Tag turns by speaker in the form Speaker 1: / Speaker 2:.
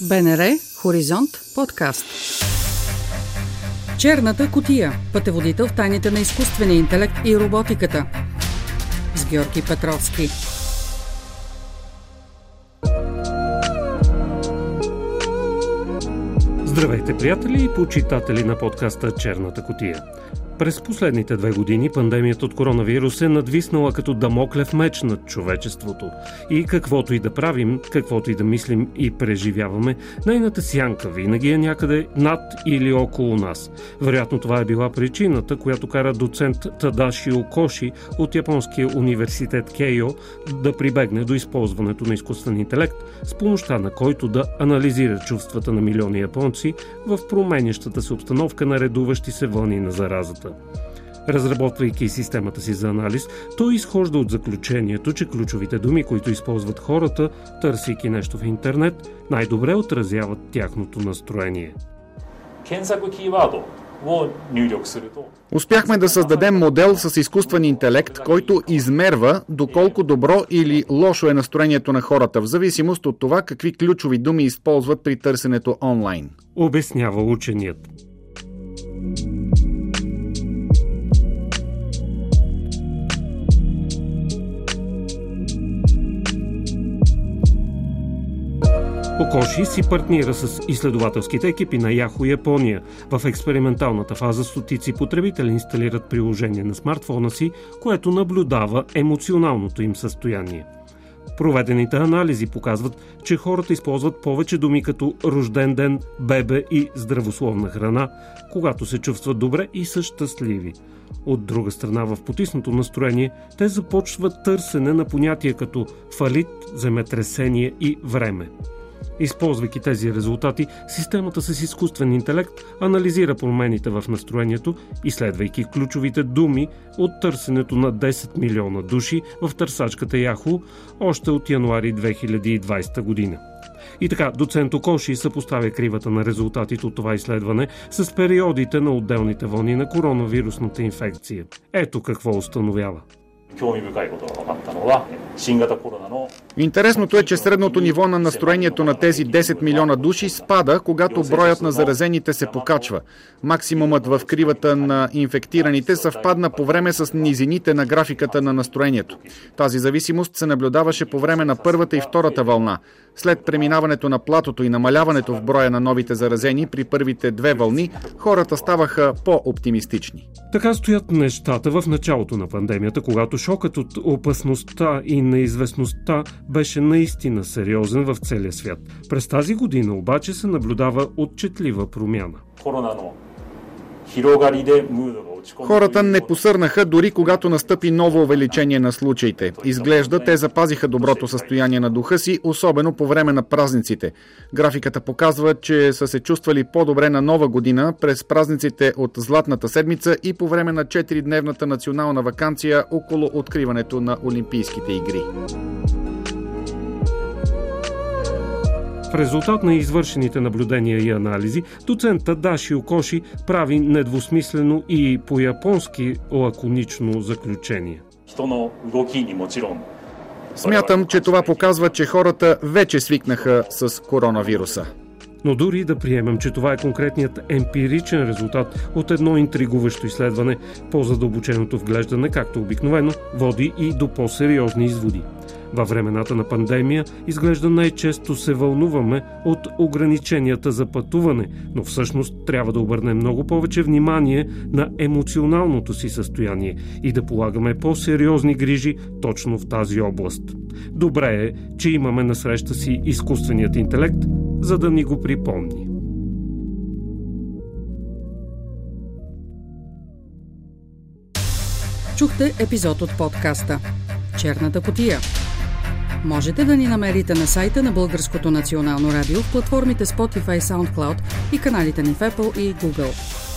Speaker 1: БНР Хоризонт подкаст. Черната котия. Пътеводител в тайните на изкуствения интелект и роботиката. С Георги Петровски.
Speaker 2: Здравейте, приятели и почитатели на подкаста Черната котия. През последните две години пандемията от коронавирус е надвиснала като дамоклев меч над човечеството. И каквото и да правим, каквото и да мислим и преживяваме, нейната сянка винаги е някъде над или около нас. Вероятно това е била причината, която кара доцент Тадаши Окоши от Японския университет Кейо да прибегне до използването на изкуствен интелект, с помощта на който да анализира чувствата на милиони японци в променящата се обстановка на редуващи се вълни на заразата хората. Разработвайки системата си за анализ, той изхожда от заключението, че ключовите думи, които използват хората, търсейки нещо в интернет, най-добре отразяват тяхното настроение.
Speaker 3: Успяхме да създадем модел с изкуствен интелект, който измерва доколко добро или лошо е настроението на хората, в зависимост от това какви ключови думи използват при търсенето онлайн.
Speaker 2: Обяснява ученият. Окоши си партнира с изследователските екипи на Яхо Япония. В експерименталната фаза стотици потребители инсталират приложение на смартфона си, което наблюдава емоционалното им състояние. Проведените анализи показват, че хората използват повече думи като рожден ден, бебе и здравословна храна, когато се чувстват добре и са щастливи. От друга страна, в потиснато настроение, те започват търсене на понятия като фалит, земетресение и време. Използвайки тези резултати, системата с изкуствен интелект анализира промените в настроението, изследвайки ключовите думи от търсенето на 10 милиона души в търсачката Yahoo още от януари 2020 година. И така, доцент Окоши съпоставя кривата на резултатите от това изследване с периодите на отделните вълни на коронавирусната инфекция. Ето какво установява.
Speaker 3: Интересното е, че средното ниво на настроението на тези 10 милиона души спада, когато броят на заразените се покачва. Максимумът в кривата на инфектираните съвпадна по време с низините на графиката на настроението. Тази зависимост се наблюдаваше по време на първата и втората вълна. След преминаването на платото и намаляването в броя на новите заразени при първите две вълни, хората ставаха по-оптимистични.
Speaker 2: Така стоят нещата в началото на пандемията, когато шокът от опасността и неизвестността беше наистина сериозен в целия свят. През тази година обаче се наблюдава отчетлива промяна.
Speaker 3: Хората не посърнаха дори когато настъпи ново увеличение на случаите. Изглежда, те запазиха доброто състояние на духа си, особено по време на празниците. Графиката показва, че са се чувствали по-добре на нова година през празниците от Златната седмица и по време на 4-дневната национална вакансия около откриването на Олимпийските игри.
Speaker 2: В резултат на извършените наблюдения и анализи, доцента Даши Окоши прави недвусмислено и по-японски лаконично заключение.
Speaker 3: Смятам, че това показва, че хората вече свикнаха с коронавируса.
Speaker 2: Но дори да приемем, че това е конкретният емпиричен резултат от едно интригуващо изследване, по-задълбоченото вглеждане, както обикновено, води и до по-сериозни изводи. Във времената на пандемия изглежда най-често се вълнуваме от ограниченията за пътуване, но всъщност трябва да обърнем много повече внимание на емоционалното си състояние и да полагаме по-сериозни грижи точно в тази област. Добре е, че имаме на среща си изкуственият интелект, за да ни го припомни.
Speaker 1: Чухте епизод от подкаста Черната котия Можете да ни намерите на сайта на Българското национално радио в платформите Spotify, SoundCloud и каналите ни в Apple и Google.